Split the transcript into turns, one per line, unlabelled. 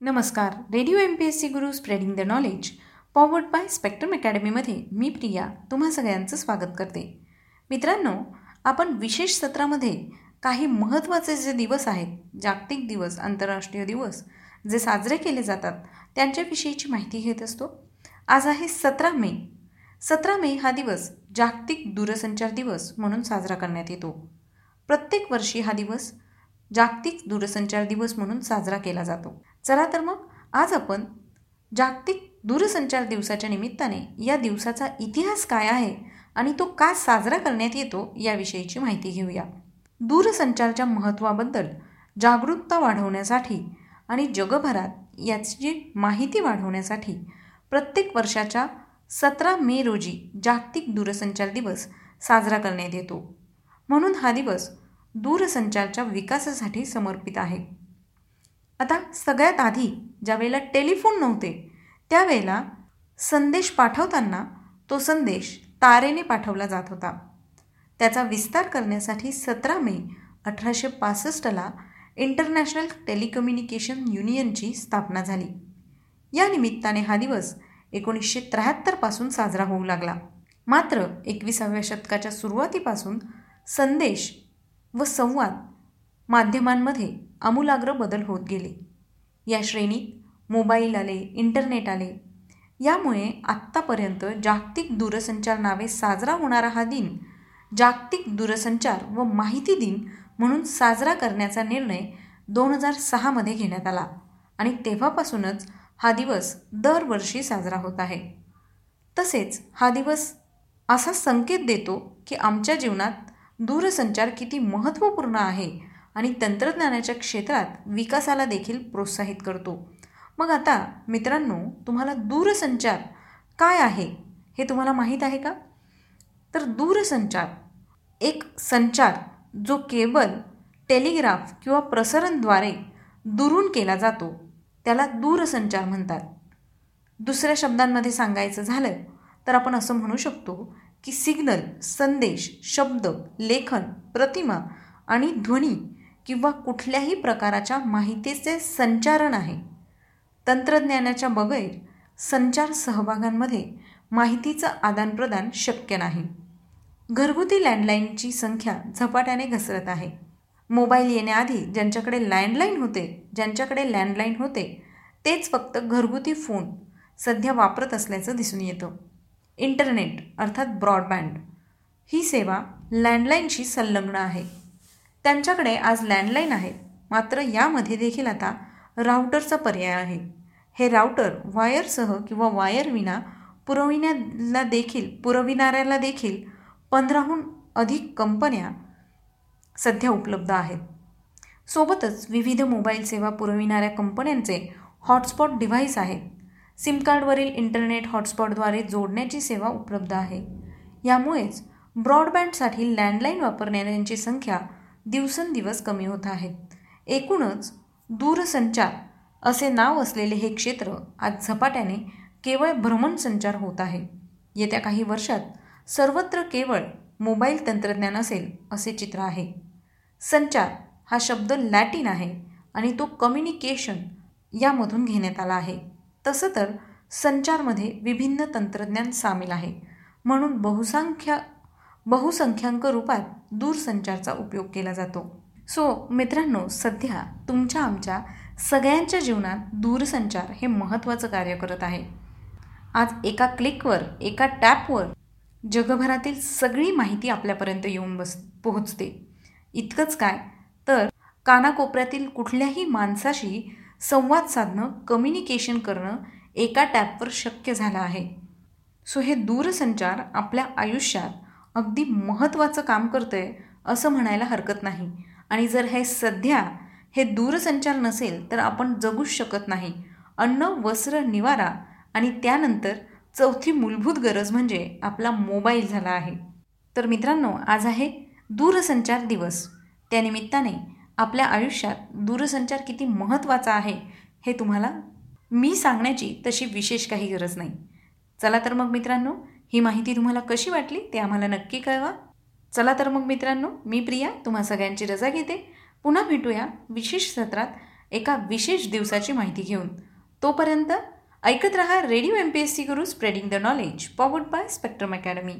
नमस्कार. Radio M P S C Guru spreading the knowledge powered by Spectrum अकॅडमीमध्ये मी प्रिया तुम्हा सगळ्यांचं स्वागत करते. मित्रांनो आपण विशेष सत्रामध्ये काही महत्त्वाचे जे दिवस आहेत जागतिक दिवस आंतरराष्ट्रीय दिवस जे साजरे केले जातात त्यांच्याविषयीची माहिती घेत असतो. आज आहे सतरा मे. सतरा मे हा दिवस जागतिक दूरसंचार दिवस म्हणून साजरा करण्यात येतो. प्रत्येक वर्षी हा दिवस जागतिक दूरसंचार दिवस म्हणून साजरा केला जातो. चला तर मग आज आपण जागतिक दूरसंचार दिवसाच्या निमित्ताने या दिवसाचा इतिहास काय आहे आणि तो का साजरा करण्यात येतो याविषयीची माहिती घेऊया. दूरसंचारच्या महत्त्वाबद्दल जागरूकता वाढवण्यासाठी आणि जगभरात याची माहिती वाढवण्यासाठी प्रत्येक वर्षाच्या सतरा मे रोजी जागतिक दूरसंचार दिवस साजरा करण्यात येतो. म्हणून हा दिवस दूरसंचारच्या विकासासाठी समर्पित आहे. आता सगळ्यात आधी ज्यावेळेला टेलिफोन नव्हते त्यावेळेला संदेश पाठवताना तो संदेश तारेने पाठवला जात होता. त्याचा विस्तार करण्यासाठी सतरा मे अठराशे पासष्टला इंटरनॅशनल टेलिकम्युनिकेशन युनियनची स्थापना झाली. या निमित्ताने हा दिवस एकोणीसशे त्र्याहत्तरपासून साजरा होऊ लागला. मात्र एकविसाव्या शतकाच्या सुरुवातीपासून संदेश व संवाद माध्यमांमध्ये आमूलाग्र बदल होत गेले. या श्रेणीत मोबाईल आले इंटरनेट आले. यामुळे आत्तापर्यंत जागतिक दूरसंचार नावे साजरा होणारा हा दिन जागतिक दूरसंचार व माहिती दिन म्हणून साजरा करण्याचा निर्णय दोन हजार सहामध्ये घेण्यात आला आणि तेव्हापासूनच हा दिवस दरवर्षी साजरा होत आहे. तसेच हा दिवस असा संकेत देतो की आमच्या जीवनात दूरसंचार किती महत्त्वपूर्ण आहे आणि तंत्रज्ञानाच्या क्षेत्रात विकासाला देखील प्रोत्साहित करतो. मग आता मित्रांनो तुम्हाला दूरसंचार काय आहे हे तुम्हाला माहीत आहे का? तर दूरसंचार एक संचार जो केवळ टेलिग्राफ किंवा प्रसरणद्वारे दुरून केला जातो त्याला दूरसंचार म्हणतात. दुसऱ्या शब्दांमध्ये सांगायचं झालं तर आपण असं म्हणू शकतो की सिग्नल संदेश शब्द लेखन प्रतिमा आणि ध्वनी किंवा कुठल्याही प्रकाराच्या माहितीचे संचारण आहे. तंत्रज्ञानाच्या बगैर संचार सहभागांमध्ये माहितीचं आदानप्रदान शक्य नाही. घरगुती लँडलाईनची संख्या झपाट्याने घसरत आहे. मोबाईल येण्याआधी ज्यांच्याकडे लँडलाईन होते ज्यांच्याकडे लँडलाईन होते तेच फक्त घरगुती फोन सध्या वापरत असल्याचं दिसून येतं. इंटरनेट अर्थात ब्रॉडबँड ही सेवा लँडलाईनशी संलग्न आहे. त्यांच्याकडे आज लँडलाईन आहेत. मात्र यामध्ये देखील आता राऊटरचा पर्याय आहे. हे राऊटर वायरसह किंवा वायरविना पुरविण्याला देखील पुरविणाऱ्याला देखील पंधराहून अधिक कंपन्या सध्या उपलब्ध आहेत. सोबतच विविध मोबाईल सेवा पुरविणाऱ्या कंपन्यांचे हॉटस्पॉट डिव्हाइस आहेत सिमकार्डवरील इंटरनेट हॉटस्पॉटद्वारे जोडण्याची सेवा उपलब्ध आहे. यामुळेच ब्रॉडबँडसाठी लँडलाईन वापरणाऱ्यांची संख्या दिवसेंदिवस कमी होत आहे. एकूणच दूरसंचार असे नाव असलेले हे क्षेत्र आज झपाट्याने केवळ भ्रमणसंचार होत आहे. येत्या काही वर्षात सर्वत्र केवळ मोबाईल तंत्रज्ञान असेल असे चित्र आहे. संचार हा शब्द लॅटिन आहे आणि तो कम्युनिकेशन यामधून घेण्यात आला आहे. तसं तर संचारमध्ये विभिन्न तंत्रज्ञान सामील आहे. म्हणून बहुसंख्य बहुसंख्याक रूपात दूरसंचारचा उपयोग केला जातो. सो मित्रांनो सध्या तुमच्या आमच्या सगळ्यांच्या जीवनात दूरसंचार हे महत्त्वाचं कार्य करत आहे. आज एका क्लिकवर एका टॅपवर जगभरातील सगळी माहिती आपल्यापर्यंत येऊन बस पोहोचते. इतकंच काय? तर कानाकोपऱ्यातील कुठल्याही माणसाशी संवाद साधणं कम्युनिकेशन करणं एका टॅपवर शक्य झालं आहे. सो हे दूरसंचार आपल्या आयुष्यात अगदी महत्त्वाचं काम करतं आहे असं म्हणायला हरकत नाही. आणि जर हे सध्या हे दूरसंचार नसेल तर आपण जगूच शकत नाही. अन्न वस्त्र निवारा आणि त्यानंतर चौथी मूलभूत गरज म्हणजे आपला मोबाईल झाला आहे. तर मित्रांनो आज आहे दूरसंचार दिवस. त्यानिमित्ताने आपल्या आयुष्यात दूरसंचार किती महत्त्वाचा आहे हे तुम्हाला मी सांगण्याची तशी विशेष काही गरज नाही. चला तर मग मित्रांनो ही माहिती तुम्हाला कशी वाटली ते आम्हाला नक्की कळवा. चला तर मग मित्रांनो मी प्रिया तुम्हा सगळ्यांची रजा घेते. पुन्हा भेटूया विशेष सत्रात एका विशेष दिवसाची माहिती घेऊन. तोपर्यंत ऐकत रहा radio M P S C Guru spreading the knowledge powered by Spectrum academy